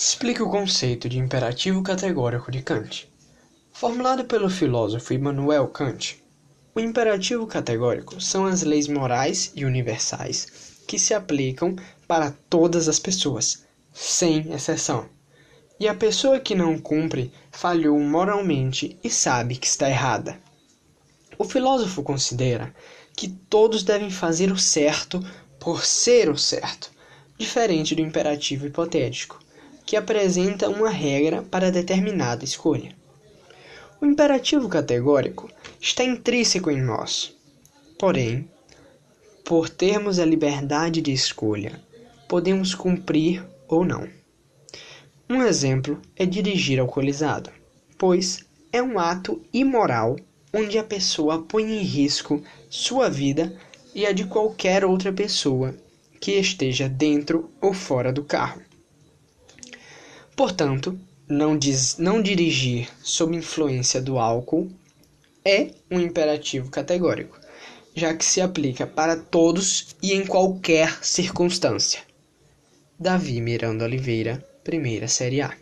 Explique o conceito de imperativo categórico de Kant. Formulado pelo filósofo Immanuel Kant, o imperativo categórico são as leis morais e universais que se aplicam para todas as pessoas, sem exceção. E a pessoa que não cumpre falhou moralmente e sabe que está errada. O filósofo considera que todos devem fazer o certo por ser o certo, diferente do imperativo hipotético que apresenta uma regra para determinada escolha. O imperativo categórico está intrínseco em nós. Porém, por termos a liberdade de escolha, podemos cumprir ou não. Um exemplo é dirigir alcoolizado, pois é um ato imoral onde a pessoa põe em risco sua vida e a de qualquer outra pessoa que esteja dentro ou fora do carro. Portanto, não, diz, não dirigir sob influência do álcool é um imperativo categórico, já que se aplica para todos e em qualquer circunstância. Davi Miranda Oliveira, Primeira Série A.